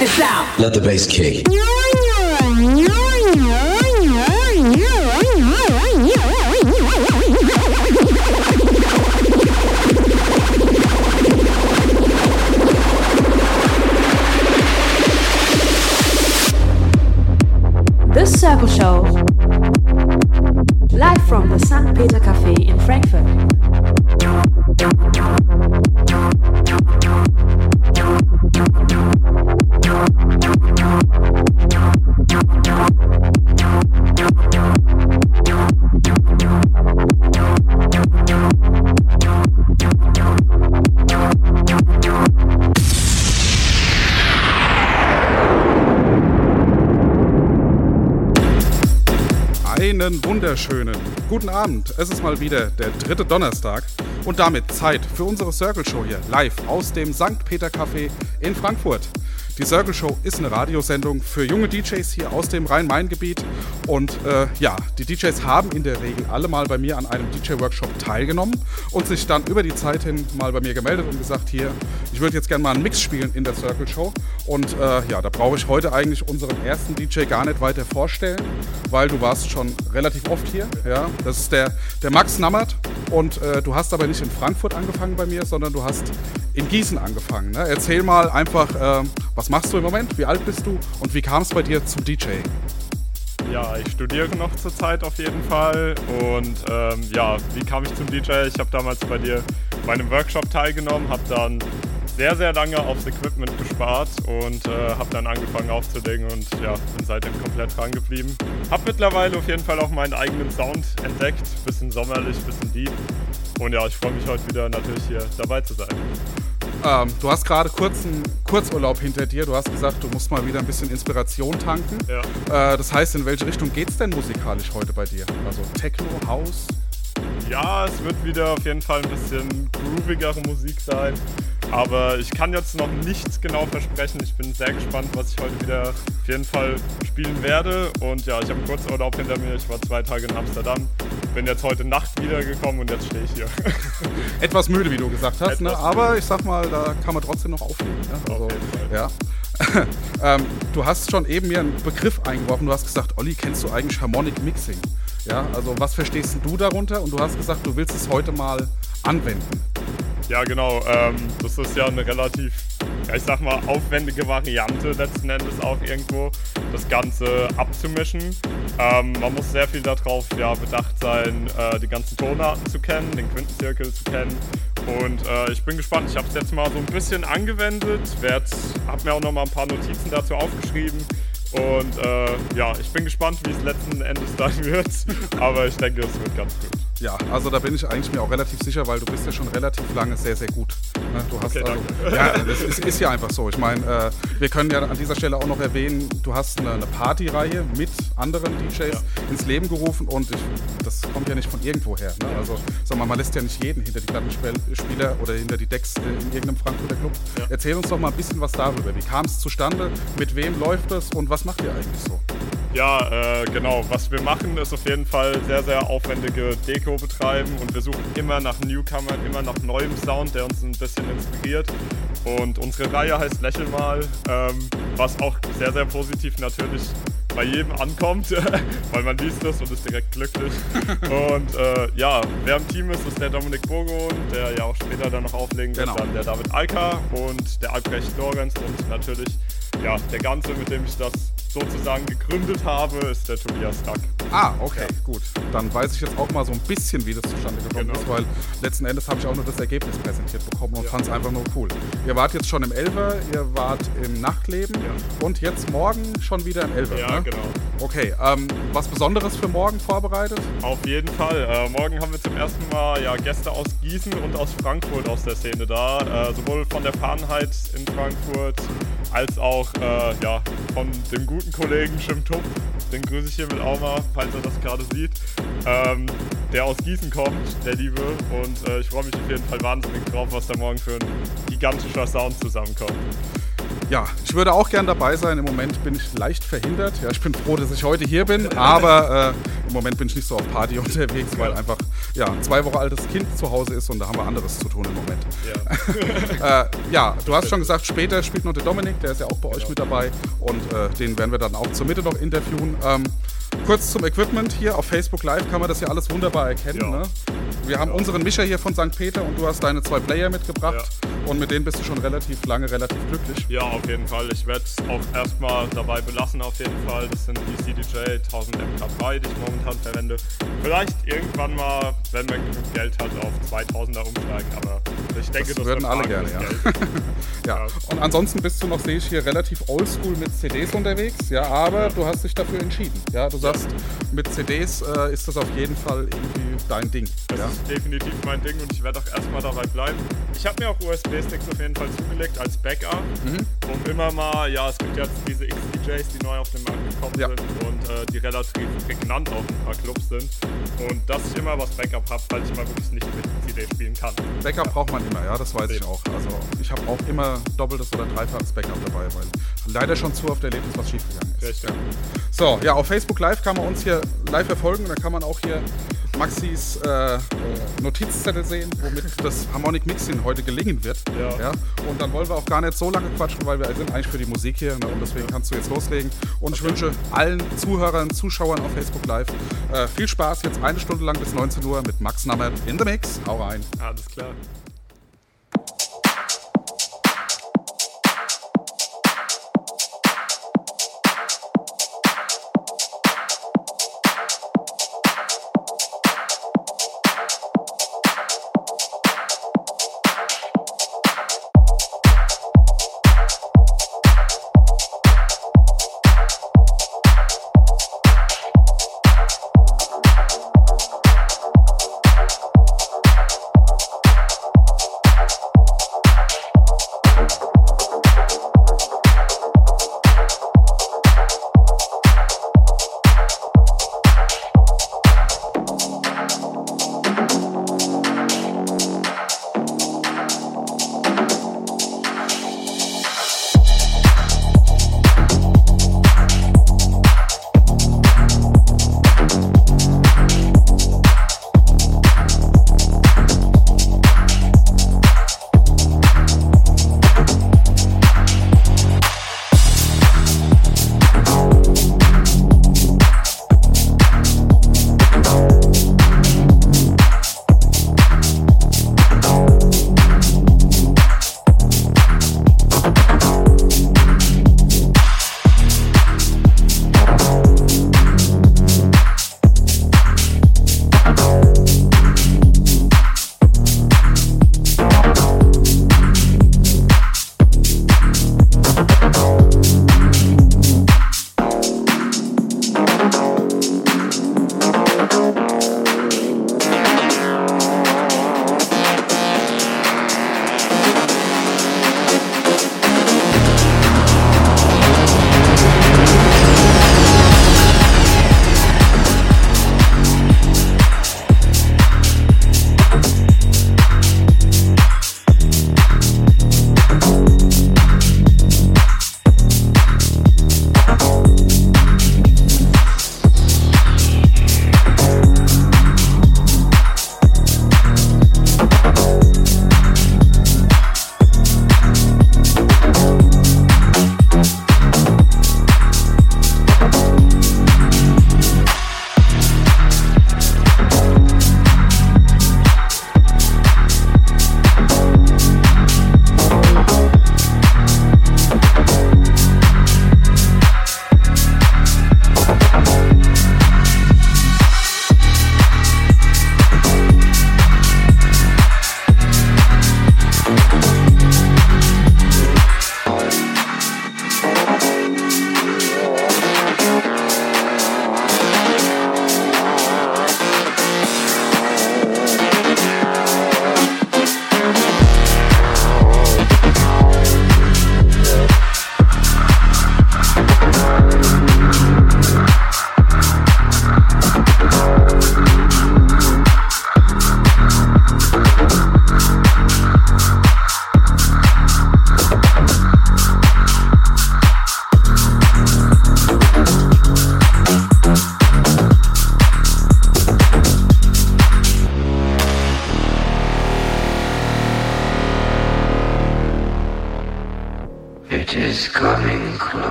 this out. Let the bass kick. The Circle Show. Live from the St. Peter Cafe in Frankfurt. Wunderschönen guten Abend. Es ist mal wieder der dritte Donnerstag und damit Zeit für unsere Circle Show hier live aus dem St. Peter Café in Frankfurt. Die Circle Show ist eine Radiosendung für junge DJs hier aus dem Rhein-Main-Gebiet. Und äh, ja, die DJs haben in der Regel alle mal bei mir an einem DJ-Workshop teilgenommen und sich dann über die Zeit hin mal bei mir gemeldet und gesagt, hier, ich würde jetzt gerne mal einen Mix spielen in der Circle Show. Und äh, ja, da brauche ich heute eigentlich unseren ersten DJ gar nicht weiter vorstellen, weil du warst schon relativ oft hier. Ja, das ist der, der Max Nammert. Und äh, du hast aber nicht in Frankfurt angefangen bei mir, sondern du hast in Gießen angefangen. Ne? Erzähl mal einfach, äh, was machst du im Moment, wie alt bist du und wie kam es bei dir zum DJ? Ja, ich studiere noch zurzeit auf jeden Fall. Und ähm, ja, wie kam ich zum DJ? Ich habe damals bei dir bei einem Workshop teilgenommen, habe dann sehr, sehr lange aufs Equipment gespart und äh, habe dann angefangen aufzulegen und ja, bin seitdem komplett dran geblieben. Habe mittlerweile auf jeden Fall auch meinen eigenen Sound entdeckt. Bisschen sommerlich, bisschen deep. Und ja, ich freue mich heute wieder natürlich hier dabei zu sein. Ähm, du hast gerade kurz einen Kurzurlaub hinter dir. Du hast gesagt, du musst mal wieder ein bisschen Inspiration tanken. Ja. Äh, das heißt, in welche Richtung geht es denn musikalisch heute bei dir? Also Techno, House? Ja, es wird wieder auf jeden Fall ein bisschen groovigere Musik sein. Aber ich kann jetzt noch nichts genau versprechen. Ich bin sehr gespannt, was ich heute wieder auf jeden Fall spielen werde. Und ja, ich habe einen Kurzurlaub hinter mir. Ich war zwei Tage in Amsterdam. Bin jetzt heute Nacht wiedergekommen und jetzt stehe ich hier. Etwas müde, wie du gesagt hast, ne? Aber ich sag mal, da kann man trotzdem noch auflegen. Ne? Also, Auf ja. ähm, du hast schon eben mir einen Begriff eingeworfen. Du hast gesagt, Olli, kennst du eigentlich Harmonic Mixing? Ja, also was verstehst du darunter? Und du hast gesagt, du willst es heute mal anwenden. Ja, genau. Ähm, das ist ja eine relativ, ja, ich sag mal, aufwendige Variante letzten Endes auch irgendwo, das Ganze abzumischen. Ähm, man muss sehr viel darauf ja, bedacht sein, äh, die ganzen Tonarten zu kennen, den Quintenzirkel zu kennen. Und äh, ich bin gespannt. Ich habe es jetzt mal so ein bisschen angewendet, habe mir auch noch mal ein paar Notizen dazu aufgeschrieben. Und äh, ja, ich bin gespannt, wie es letzten Endes dann wird. Aber ich denke, es wird ganz gut. Ja, also da bin ich eigentlich mir auch relativ sicher, weil du bist ja schon relativ lange sehr, sehr gut. Ne? Du hast Okay, also, ja, das ist, ist ja einfach so. Ich meine, äh, wir können ja an dieser Stelle auch noch erwähnen, du hast eine, eine Partyreihe mit anderen DJs Ja. ins Leben gerufen und ich, das kommt ja nicht von irgendwo her. Ne? Also, sag mal, man lässt ja nicht jeden hinter die Plattenspieler oder hinter die Decks in irgendeinem Frankfurter Club. Ja. Erzähl uns doch mal ein bisschen was darüber. Wie kam es zustande? Mit wem läuft es und was macht ihr eigentlich so? Ja, äh, genau. Was wir machen, ist auf jeden Fall sehr, sehr aufwendige Deko betreiben und wir suchen immer nach Newcomern, immer nach neuem Sound, der uns ein bisschen inspiriert. Und unsere Reihe heißt Lächel mal, ähm, was auch sehr, sehr positiv natürlich bei jedem ankommt, weil man liest es und ist direkt glücklich. Und äh, ja, wer im Team ist, ist der Dominik Burgon, der ja auch später dann noch auflegen wird, Genau. dann der David Alka und der Albrecht Lorenz und natürlich ja, der Ganze, mit dem ich das sozusagen gegründet habe, ist der Tobias Rack. Ah, okay, gut. Dann weiß ich jetzt auch mal so ein bisschen, wie das zustande gekommen Genau. ist, weil letzten Endes habe ich auch nur das Ergebnis präsentiert bekommen und Ja. fand es einfach nur cool. Ihr wart jetzt schon im Elver, ihr wart im Nachtleben Ja. und jetzt morgen schon wieder im Elver. Ja, ne? genau. Okay, ähm, was Besonderes für morgen vorbereitet? Auf jeden Fall. Äh, morgen haben wir zum ersten Mal ja, Gäste aus Gießen und aus Frankfurt aus der Szene da. Äh, sowohl von der Fahrenheit in Frankfurt als auch äh, ja, von dem guten Kollegen Schim Tupp. Den grüße ich hiermit auch mal, falls er das gerade sieht. Ähm, der aus Gießen kommt, der Liebe. Und äh, ich freue mich auf jeden Fall wahnsinnig drauf, was da morgen für ein gigantischer Sound zusammenkommt. Ja, ich würde auch gern dabei sein. Im Moment bin ich leicht verhindert. Ja, ich bin froh, dass ich heute hier bin, aber äh, im Moment bin ich nicht so auf Party unterwegs, weil einfach ja, ein zwei Wochen altes Kind zu Hause ist und da haben wir anderes zu tun im Moment. Ja. äh, ja, du hast schon gesagt, später spielt noch der Dominik, der ist ja auch bei euch mit dabei und äh, den werden wir dann auch zur Mitte noch interviewen. Ähm, kurz zum Equipment hier auf Facebook Live kann man das ja alles wunderbar erkennen. Ja. Ne? Wir haben unseren Mischer hier von St. Peter und du hast deine zwei Player mitgebracht und mit denen bist du schon relativ lange relativ glücklich. Ja, auf jeden Fall. Ich werde es auch erstmal dabei belassen, auf jeden Fall. Das sind die CDJ 1000 MK3, die ich momentan verwende. Vielleicht irgendwann mal, wenn man genug Geld hat, auf 2000er umsteigen, aber ich denke, Das das, würden alle gerne, ja. Ja. Ja. Und ansonsten bist du noch, sehe ich hier, relativ oldschool mit CDs unterwegs. Ja, aber du hast dich dafür entschieden. Ja, du sagst, mit CDs äh, ist das auf jeden Fall irgendwie dein Ding. Das Ja. ist definitiv mein Ding und ich werde auch erstmal dabei bleiben. Ich habe mir auch USB-Sticks auf jeden Fall zugelegt als Backup, Mhm. um immer mal, ja, es gibt jetzt diese XDJs, die neu auf den Markt gekommen Ja. sind und äh, die relativ prägnant auf ein paar Clubs sind. Und dass ich immer was Backup habe, falls ich mal wirklich nicht mit CD spielen kann. Backup braucht man immer, ja, das weiß ich auch. Also ich habe auch immer doppeltes oder dreifaches Backup dabei, weil leider schon zu oft erlebt ist, was schiefgegangen ist. Richtig. Ja. So, ja, auf Facebook Live kann man uns hier live verfolgen. Da kann man auch hier Maxis äh, Notizzettel sehen, womit das Harmonic Mixing heute gelingen wird. Ja. Und dann wollen wir auch gar nicht so lange quatschen, weil wir sind eigentlich für die Musik hier. Ne? Und deswegen kannst du jetzt loslegen. Und ich wünsche allen Zuhörern, Zuschauern auf Facebook Live äh, viel Spaß jetzt eine Stunde lang bis 19 Uhr mit Max Nammert in the Mix. Hau rein. Alles klar.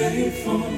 Stay for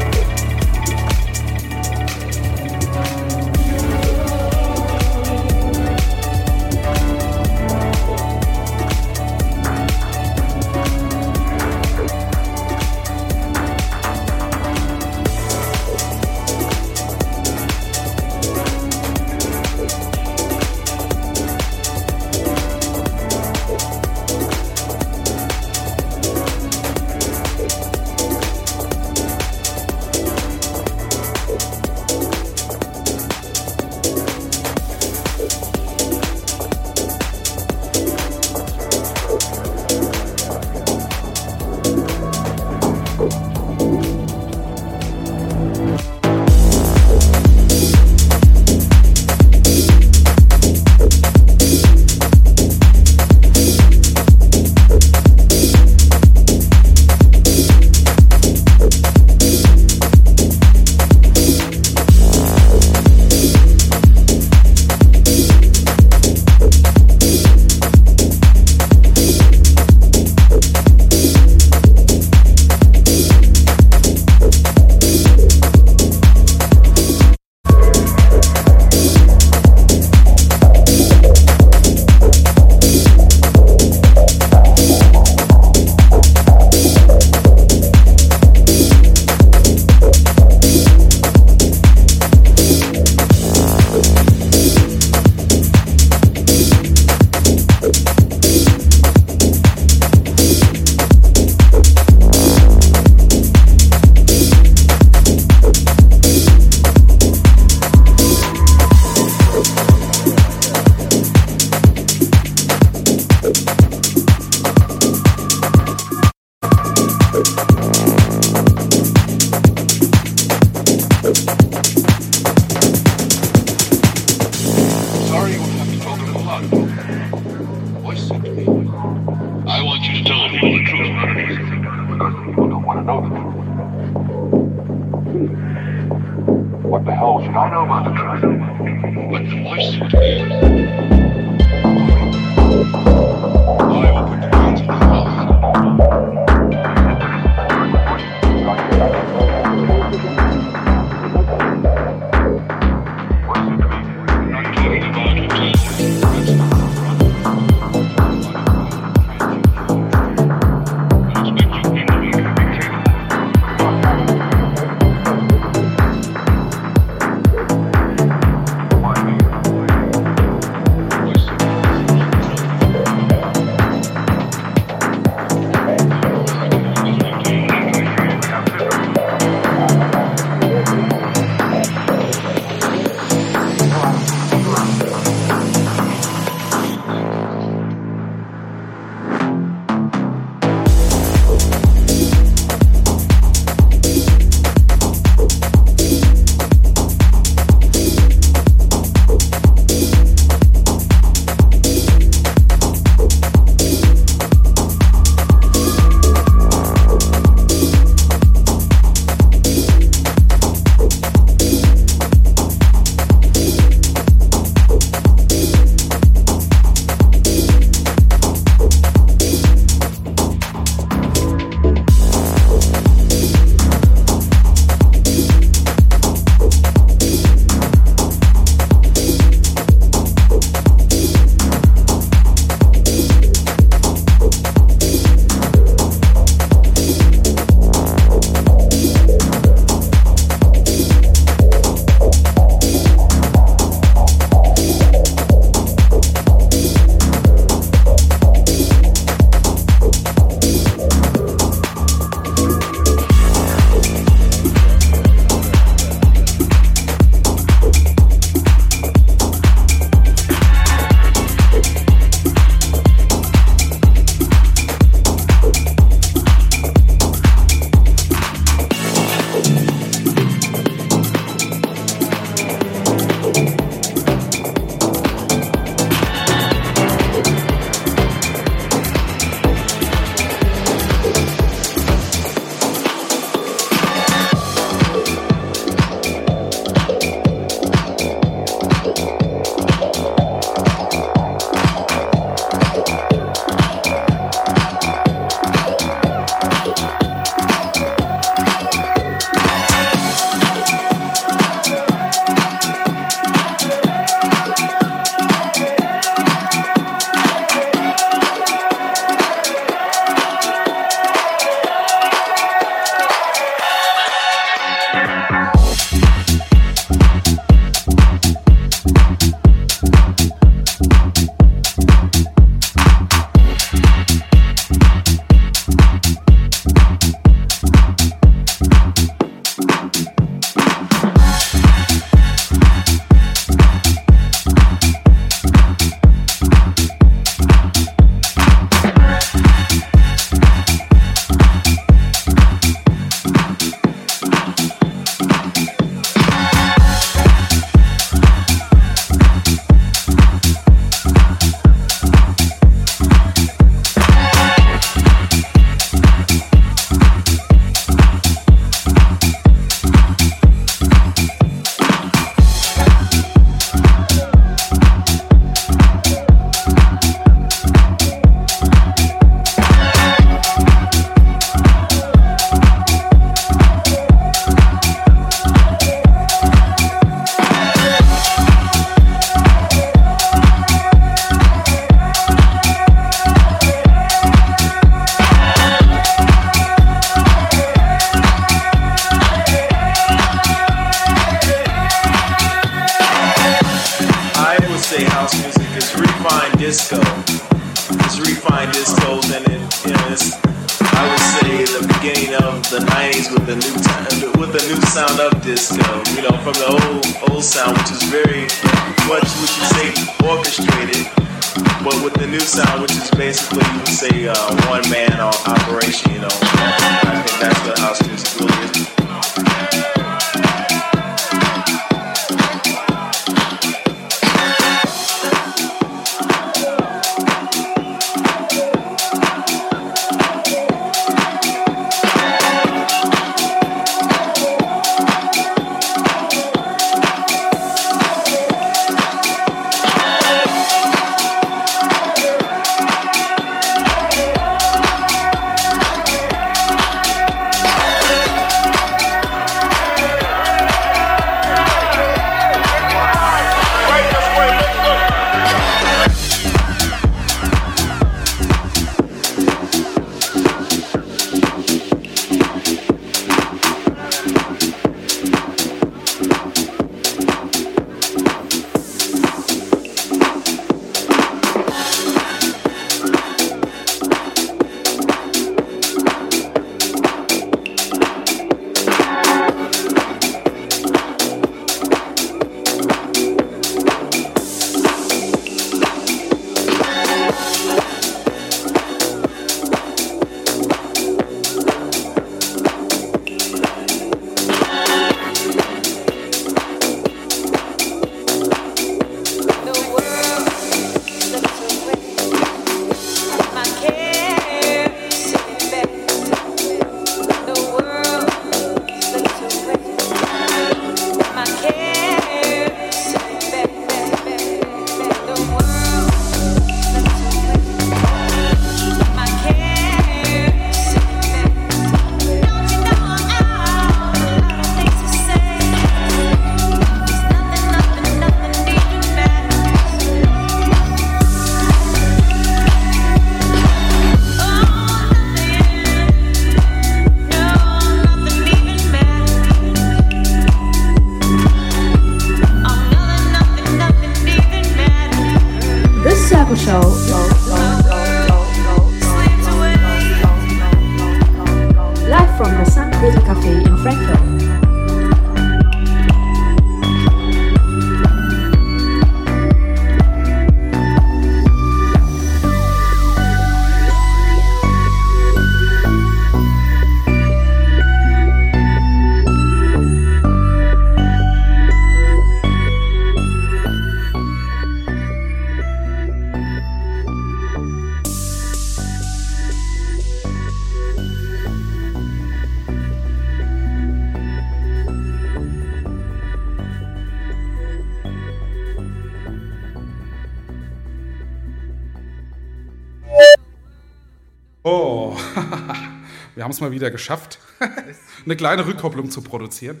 haben es mal wieder geschafft, eine kleine Rückkopplung zu produzieren.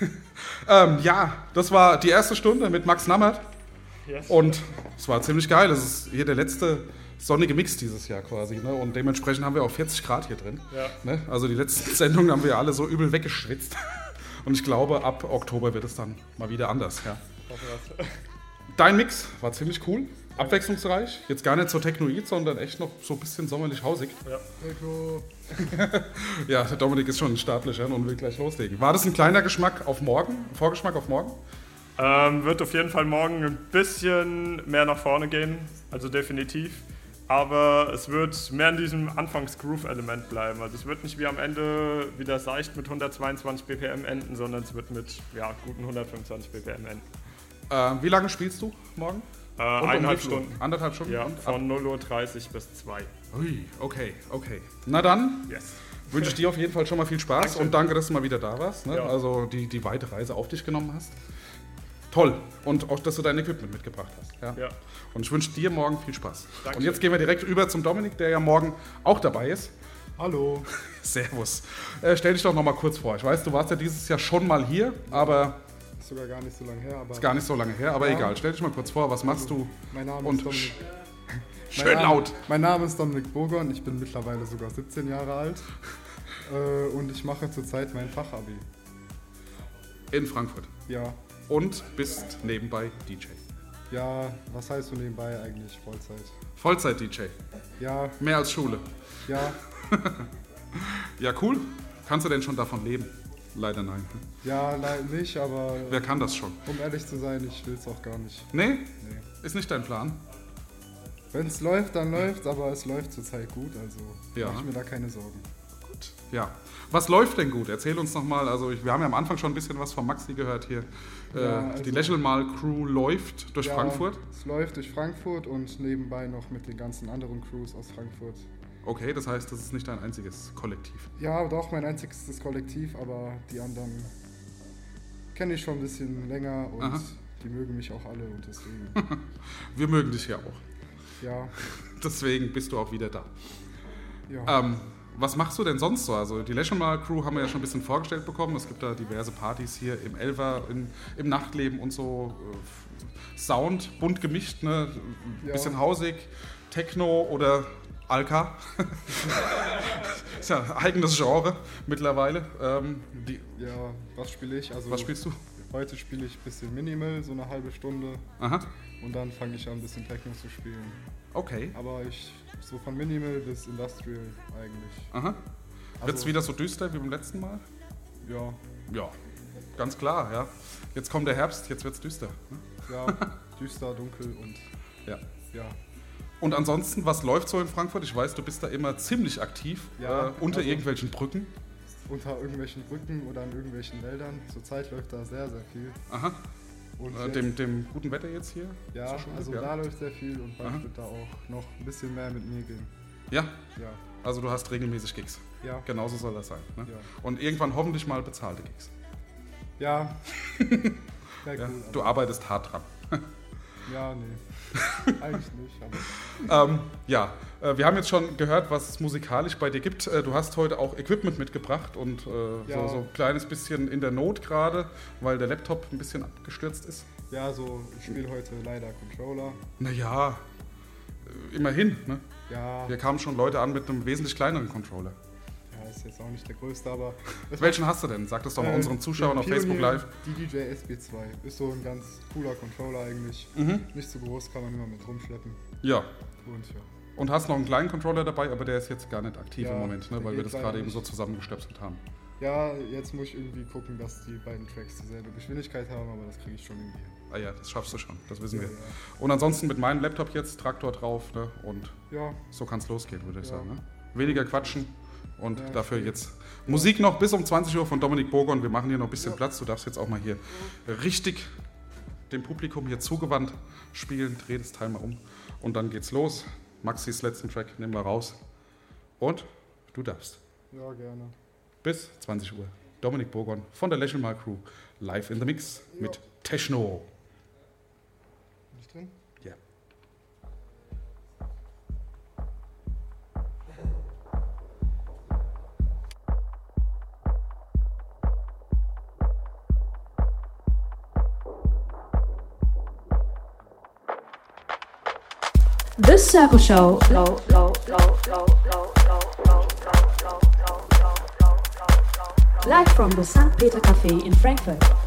ähm, ja, das war die erste Stunde mit Max Nammert. Und es war ziemlich geil. Es ist hier der letzte sonnige Mix dieses Jahr quasi. Ne? Und dementsprechend haben wir auch 40 Grad hier drin. Ja. Ne? Also die letzten Sendungen haben wir alle so übel weggeschwitzt. Und ich glaube, ab Oktober wird es dann mal wieder anders. Ja. Dein Mix war ziemlich cool, abwechslungsreich. Jetzt gar nicht so technoid, sondern echt noch so ein bisschen sommerlich hausig. Ja. Ja, der Dominik ist schon staatlicher und will gleich loslegen. War das ein kleiner Geschmack auf morgen? Vorgeschmack auf morgen? Ähm, wird auf jeden Fall morgen ein bisschen mehr nach vorne gehen, also definitiv. Aber es wird mehr in diesem Anfangs-Groove-Element bleiben. Also es wird nicht wie am Ende wieder seicht mit 122 BPM enden, sondern es wird mit ja, guten 125 BPM enden. Äh, wie lange spielst du morgen? Äh, um eineinhalb viel Uhr? Stunden. Anderthalb Stunden? Ja, von 0.30 Uhr bis 2. Ui, okay, okay. Na dann Yes. wünsche ich dir auf jeden Fall schon mal viel Spaß Dankeschön. und danke, dass du mal wieder da warst. Ne? Ja. Also die, die weite Reise auf dich genommen hast. Toll. Und auch, dass du dein Equipment mitgebracht hast. Ja. Ja. Und ich wünsche dir morgen viel Spaß. Dankeschön. Und jetzt gehen wir direkt über zum Dominik, der ja morgen auch dabei ist. Hallo. Servus. Äh, stell dich doch noch mal kurz vor. Ich weiß, du warst ja dieses Jahr schon mal hier, aber Ist sogar gar nicht so lange her, aber ist gar nicht so lange her. Aber Ja. egal, stell dich mal kurz vor. Was machst du? mein Name Und ist Dominik. Schön mein Name, laut. Mein Name ist Dominik Burgon, ich bin mittlerweile sogar 17 Jahre alt äh, und ich mache zurzeit mein Fachabi. In Frankfurt. Ja, Und bist nebenbei DJ. Ja, was heißt so nebenbei eigentlich Vollzeit? Vollzeit-DJ. Ja, Mehr als Schule. ja, Ja, cool. Kannst du denn schon davon leben? Leider nein. ja, leider nicht, aber Wer kann das schon? um ehrlich zu sein, ich will es auch gar nicht. Nee? Nee. Ist nicht dein Plan? Wenn es läuft, dann läuft aber es läuft zurzeit gut, also Ja. mach ich mir da keine Sorgen. Ja. Was läuft denn gut? Erzähl uns nochmal. Also ich, wir haben ja am Anfang schon ein bisschen was von Maxi gehört hier. Ja, äh, also- die Crew läuft durch Ja, Frankfurt. Es läuft durch Frankfurt und nebenbei noch mit den ganzen anderen Crews aus Frankfurt. Okay, das heißt, das ist nicht dein einziges Kollektiv. Ja, doch, mein einziges Kollektiv, aber die anderen kenne ich schon ein bisschen länger und Aha. die mögen mich auch alle und deswegen, Wir mögen dich ja auch. Ja, Deswegen bist du auch wieder da. ja. Ähm, was machst du denn sonst so? Also die Lächelmal Crew haben wir ja schon ein bisschen vorgestellt bekommen. Es gibt da diverse Partys hier im Elver, in, im Nachtleben und so. Äh, Sound, bunt gemischt, ne? Ein Ja. bisschen hausig, Techno oder Alka. ist ja ein eigenes Genre mittlerweile. Ähm, ja, was spiele ich? Also was spielst du? heute spiele ich ein bisschen Minimal, so eine halbe Stunde Aha, und dann fange ich an, ein bisschen Techno zu spielen. okay. Aber ich, so von Minimal bis Industrial eigentlich. Aha. Also- Wird's wieder so düster wie beim letzten Mal? Ja, Ja, ganz klar, ja. Jetzt kommt der Herbst, jetzt wird's düster. ne? ja, düster, dunkel und Ja. ja. Und ansonsten, was läuft so in Frankfurt? Ich weiß, du bist da immer ziemlich aktiv, Ja, äh, unter also- irgendwelchen Brücken. Unter irgendwelchen Brücken oder in irgendwelchen Wäldern. Zurzeit läuft da sehr, sehr viel. Aha, äh, dem, dem guten Wetter jetzt hier? Ja, also ja. da läuft sehr viel und Aha. bald wird da auch noch ein bisschen mehr mit mir gehen. ja, Ja, also du hast regelmäßig Gigs. ja, Genauso soll das sein. Ne? Ja. Und irgendwann hoffentlich mal bezahlte Gigs. ja. Sehr Ja? cool. Du aber- arbeitest hart dran. ja, nee. Eigentlich nicht, aber ähm, ja, wir haben jetzt schon gehört, was es musikalisch bei dir gibt. Äh, du hast heute auch Equipment mitgebracht und äh, Ja. so, so ein kleines bisschen in der Not gerade, weil der Laptop ein bisschen abgestürzt ist. ja, so, ich spiele heute leider Controller. Naja, äh, immerhin. Ne? Ja, Hier kamen schon Leute an mit einem wesentlich kleineren Controller. ja, ist jetzt auch nicht der größte, aber. Welchen hast du denn? Sag das doch mal Äh, unseren Zuschauern auf Facebook Live. DDJ SB2 ist so ein ganz cooler Controller eigentlich. Mhm. Nicht so groß, kann man immer mit rumschleppen. Ja. Und ja. Und hast noch einen kleinen Controller dabei, aber der ist jetzt gar nicht aktiv Ja, im Moment, ne? weil wir das gerade eben so zusammengestöpselt haben. Ja, jetzt muss ich irgendwie gucken, dass die beiden Tracks dieselbe Geschwindigkeit haben, aber das kriege ich schon irgendwie. Ah ja, das schaffst du schon, das wissen Ja, wir. ja. Und ansonsten mit meinem Laptop jetzt, Traktor drauf ne? und Ja, so kann es losgehen, würde ich sagen. Ne? Weniger quatschen und dafür jetzt Musik noch bis um 20 Uhr von Dominik Burgon. Wir machen hier noch ein bisschen. Platz. Du darfst jetzt auch mal hier richtig dem Publikum hier zugewandt spielen. Dreh das Teil mal um und dann geht's los. Maxis letzten Track nehmen wir raus und du darfst. ja, gerne. Bis 20 Uhr. Dominik Burgon von der Lächelmal Crew live in the Mix mit Techno. Bin ich drin? The Circle Show. Live from the St. Peter Cafe in Frankfurt.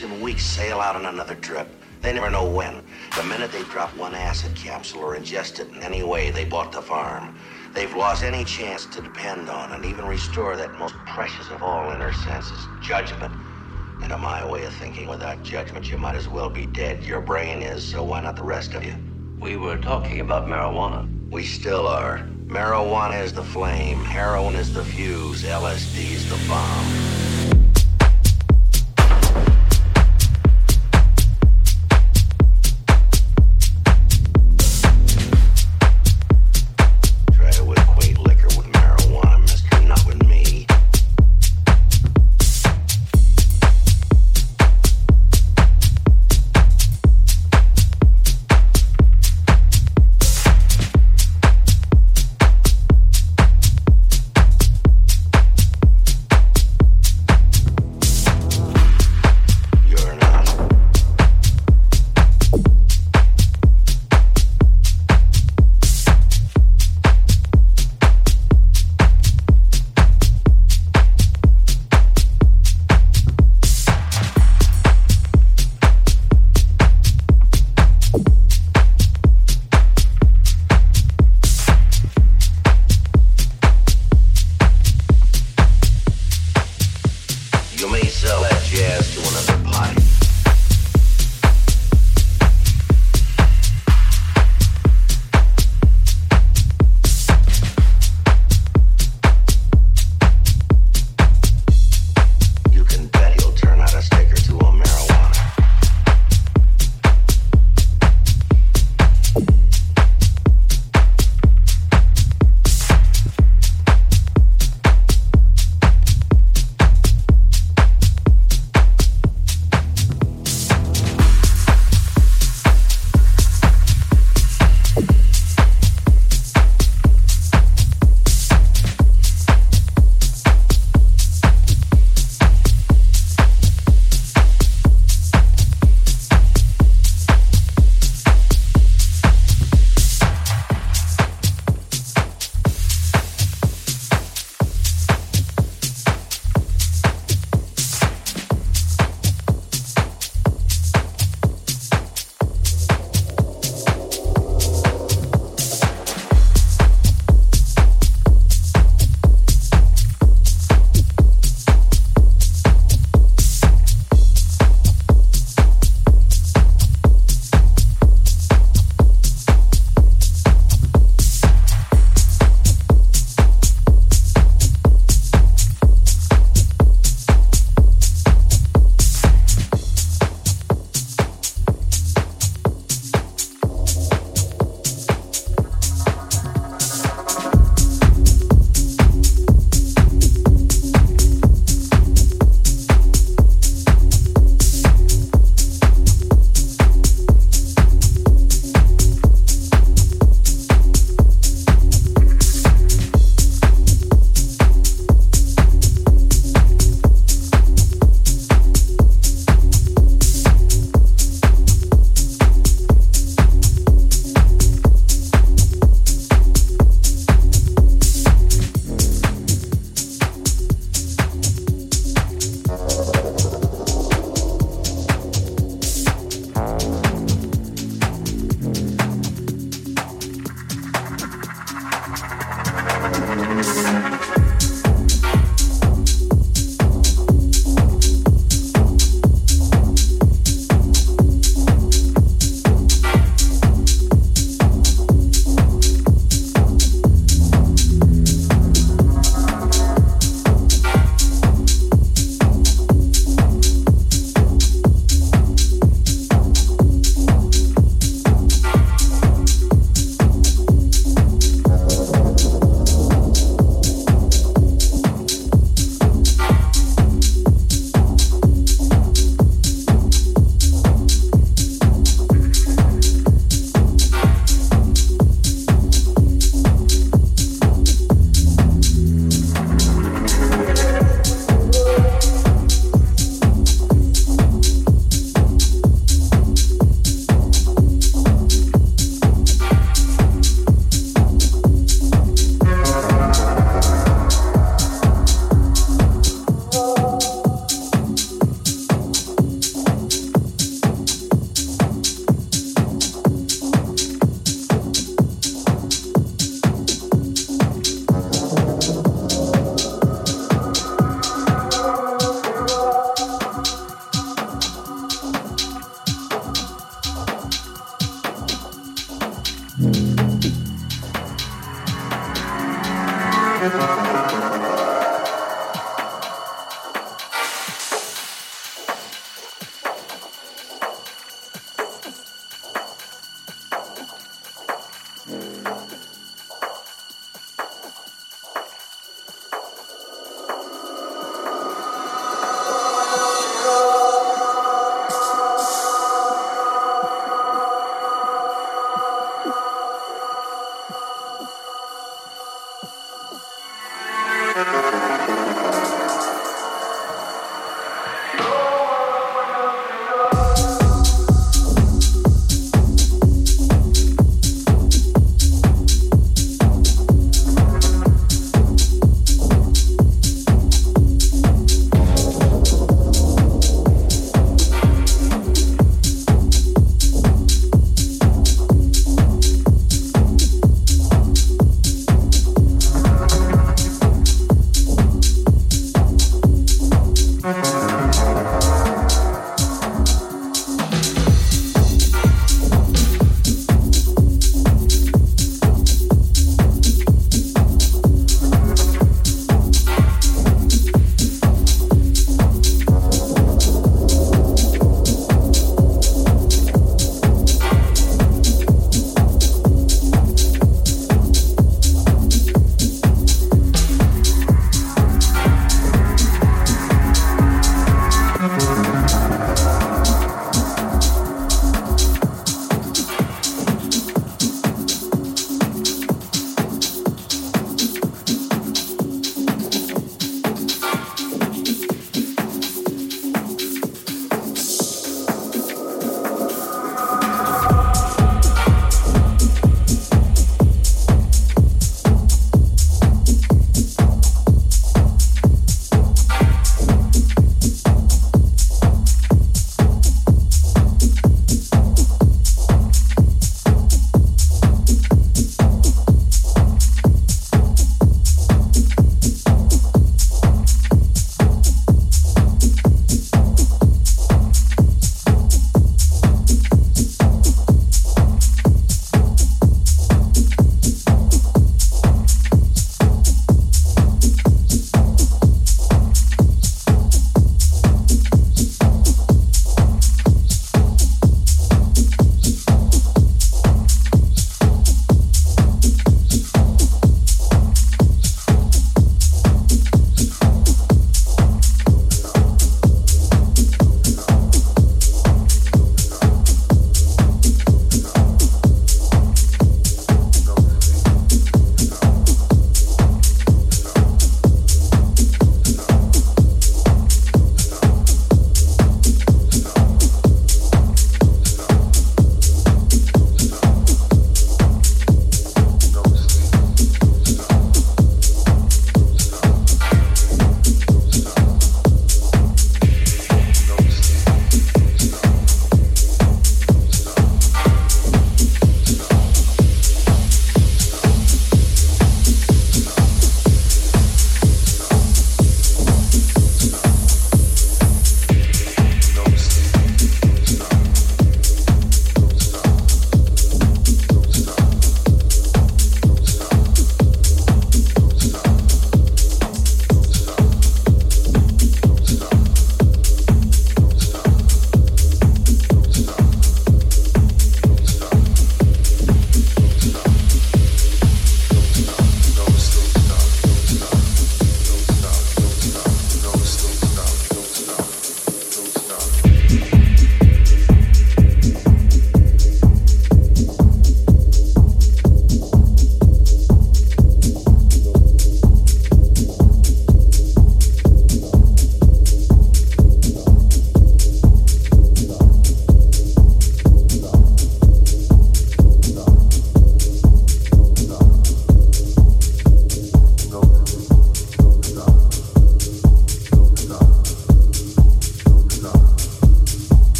Haven't had a dose in weeks sail out on another trip. They never know when. The minute they drop one acid capsule or ingest it in any way, they bought the farm. They've lost any chance to depend on and even restore that most precious of all inner senses, judgment. And in my way of thinking, without judgment, you might as well be dead. Your brain is, so why not the rest of you? We were talking about marijuana. We still are. Marijuana is the flame, heroin is the fuse, LSD is the bomb.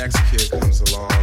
Next kid comes along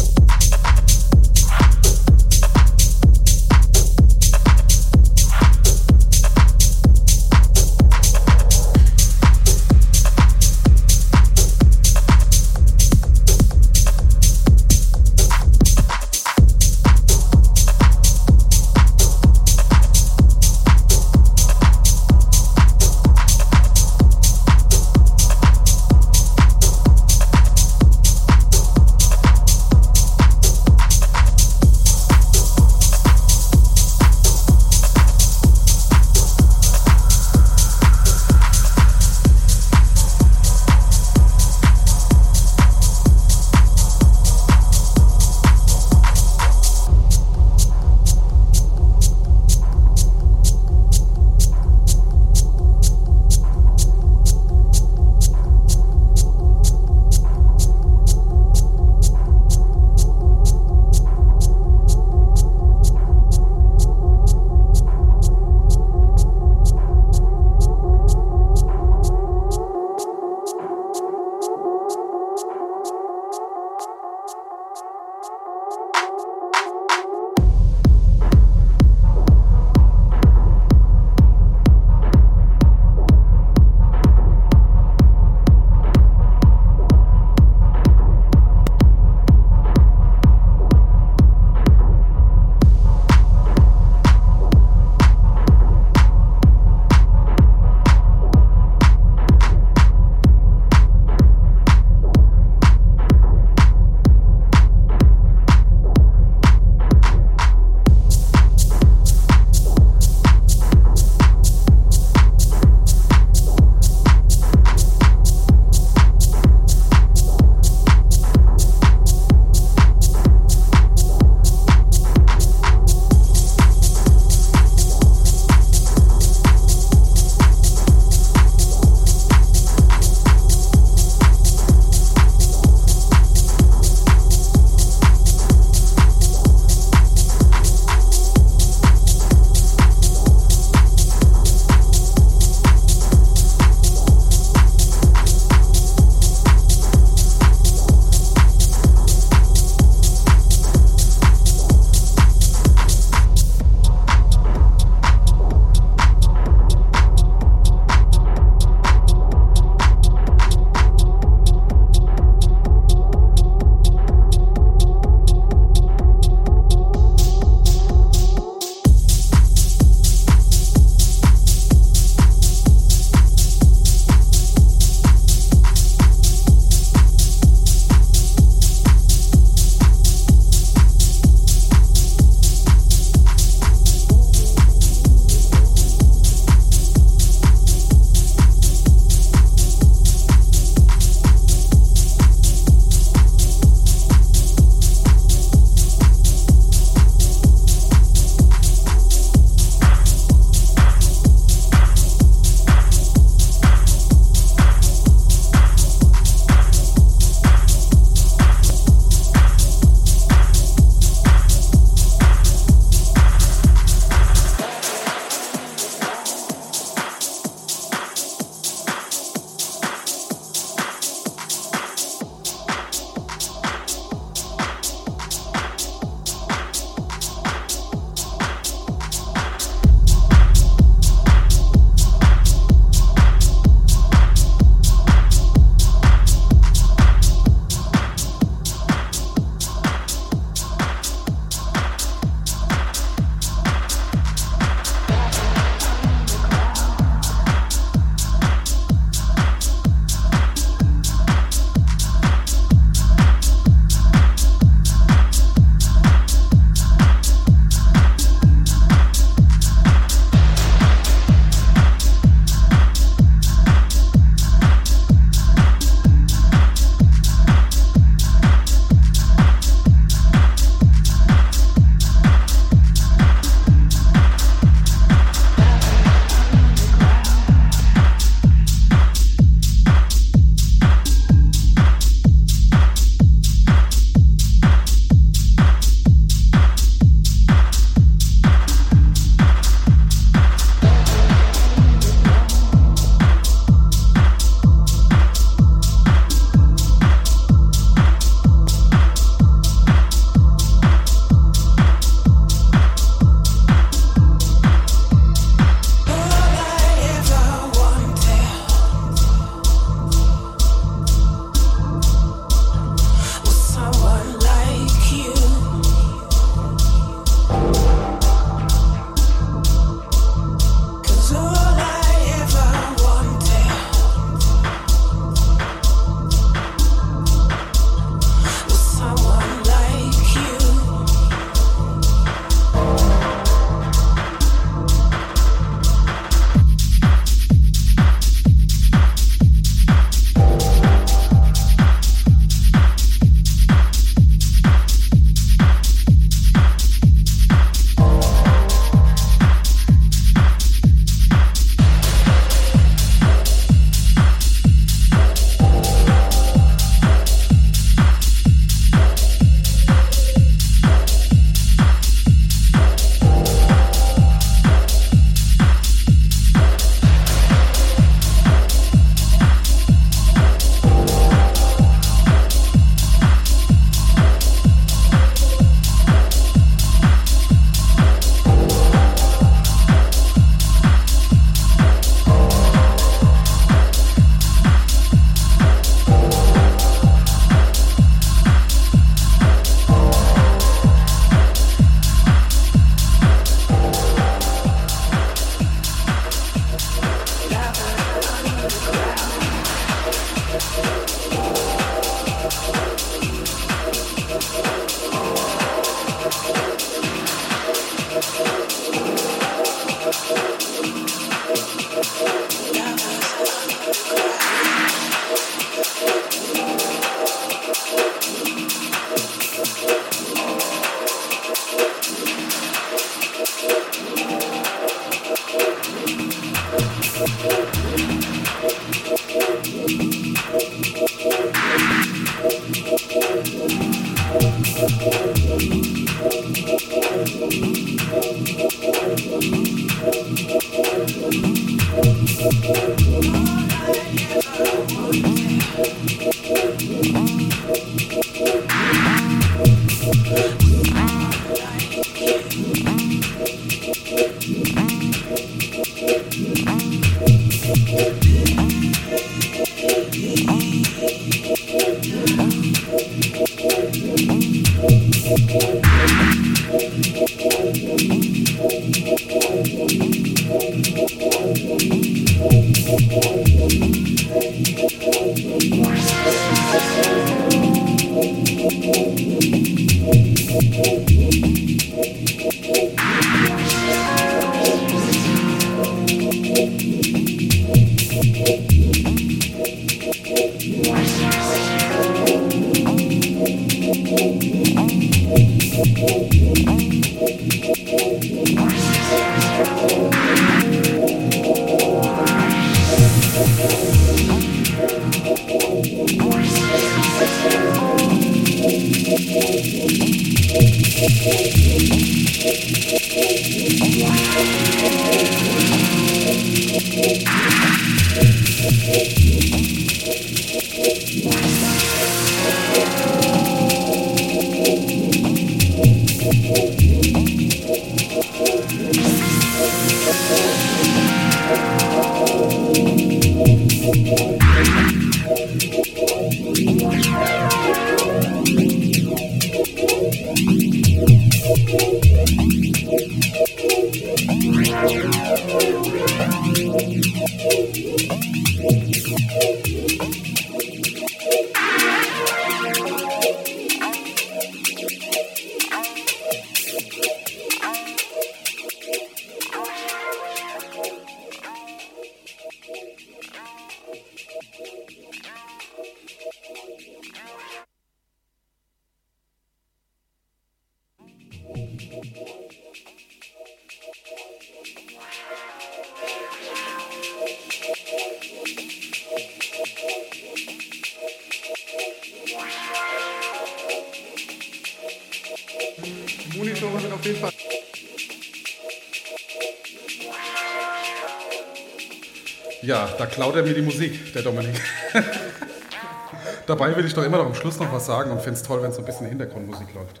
Ja, da klaut er mir die Musik, der Dominik. Dabei will ich doch immer noch am Schluss noch was sagen und finde es toll, wenn so ein bisschen Hintergrundmusik läuft.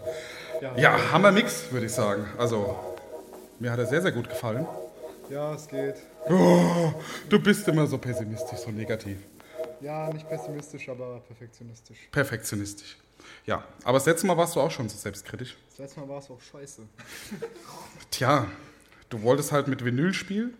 Ja, Hammermix, würde ich sagen. Also, mir hat er sehr, sehr gut gefallen. Ja, es geht. Oh, du bist immer so pessimistisch, so negativ. Ja, nicht pessimistisch, aber perfektionistisch. Perfektionistisch. Ja, aber das letzte Mal warst du auch schon so selbstkritisch. Das letzte Mal war es auch scheiße. Tja, du wolltest halt mit Vinyl spielen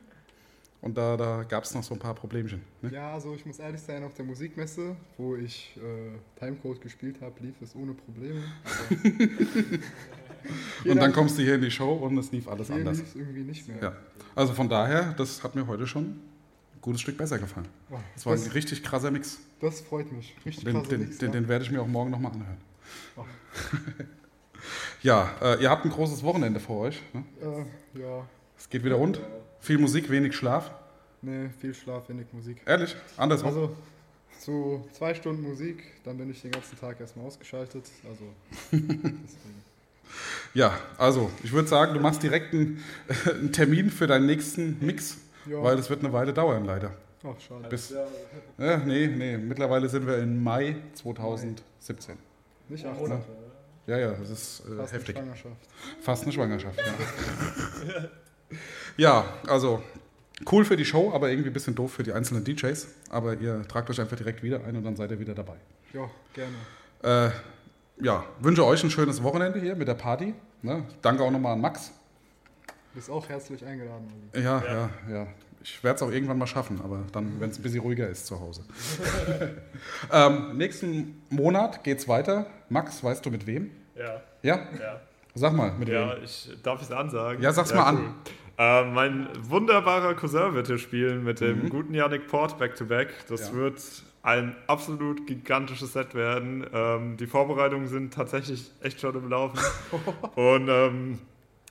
und da, da gab es noch so ein paar Problemchen. Ne? Ja, also ich muss ehrlich sein, auf der Musikmesse, wo ich äh, Timecode gespielt habe, lief es ohne Probleme. Und dann kommst du hier in die Show und es lief alles hier anders. lief irgendwie nicht mehr. Ja. Also von daher, das hat mir heute schon ein gutes Stück besser gefallen. Das war ein Das- richtig krasser Mix. Das freut mich. Richtig Den, krasser den, Mix, den, ja. den werde ich mir auch morgen nochmal anhören. Ja, äh, ihr habt ein großes Wochenende vor euch. Ne? Äh, ja, Es geht wieder rund. Viel Musik, wenig Schlaf. nee, viel Schlaf, wenig Musik. Ehrlich? Andersrum? Also, so zwei Stunden Musik, dann bin ich den ganzen Tag erstmal ausgeschaltet. Also. Ja, also ich würde sagen, du machst direkt einen, einen Termin für deinen nächsten Mix, Ja. weil es wird eine Weile dauern, leider. Ach, schade. Bis, ja, nee, nee, mittlerweile sind wir in Mai 2017. Nicht Ja. 18. Ja, ja, das ist äh, Fast eine heftig. Schwangerschaft. Fast eine Schwangerschaft, ja. ja, also cool für die Show, aber irgendwie ein bisschen doof für die einzelnen DJs. Aber ihr tragt euch einfach direkt wieder ein und dann seid ihr wieder dabei. Ja, gerne. Äh, ja, wünsche euch ein schönes Wochenende hier mit der Party. Ne? Danke auch nochmal an Max. Bist auch herzlich eingeladen. Olli. Ja, ja, ja. Ich werde es auch irgendwann mal schaffen, aber dann, wenn es ein bisschen ruhiger ist zu Hause. ähm, nächsten Monat geht's weiter. Max, weißt du mit wem? Ja. Ja? Ja. Sag mal, mit Ja, wem? ich darf es ansagen. Ja, sag's mal an. Äh, mein wunderbarer Cousin wird hier spielen mit dem Mhm. guten Yannick Port back-to-back. Das Ja. wird ein absolut gigantisches Set werden. Ähm, die Vorbereitungen sind tatsächlich echt schon im Laufen. Und ähm,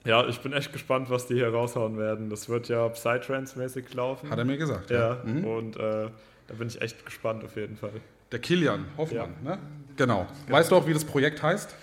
ja, ich bin echt gespannt, was die hier raushauen werden. Das wird ja Psytrance-mäßig laufen. Hat er mir gesagt, Ja, ja. Mhm. und äh, da bin ich echt gespannt auf jeden Fall. Der Kilian Hoffmann, ne? Genau. Weißt du auch, wie das Projekt heißt?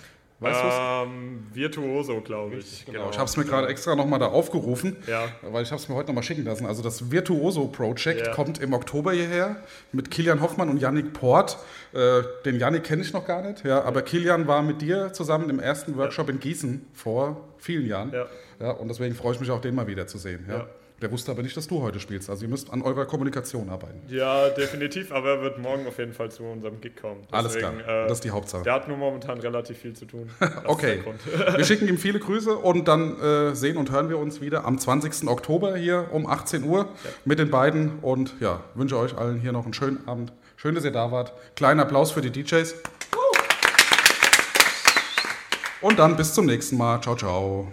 Weißt ähm, Virtuoso, glaube ich. Genau, ich habe es mir gerade extra nochmal da aufgerufen, Ja. weil ich habe es mir heute nochmal schicken lassen. Also das Virtuoso Project Ja. kommt im Oktober hierher mit Kilian Hoffmann und Yannick Port. Äh, den Yannick kenne ich noch gar nicht, ja, aber Kilian war mit dir zusammen im ersten Workshop in Gießen vor vielen Jahren. Ja. Ja, und deswegen freue ich mich auch, den mal wieder zu sehen. Ja. Ja. Der wusste aber nicht, dass du heute spielst. Also ihr müsst an eurer Kommunikation arbeiten. Ja, definitiv, aber er wird morgen auf jeden Fall zu unserem Gig kommen. Alles klar, das ist die Hauptsache. Der hat nur momentan relativ viel zu tun. Okay, wir schicken ihm viele Grüße und dann äh, sehen und hören wir uns wieder am 20. Oktober hier um 18 Uhr mit den beiden und ja, wünsche euch allen hier noch einen schönen Abend. Schön, dass ihr da wart. Kleinen Applaus für die DJs. Und dann bis zum nächsten Mal. Ciao, ciao.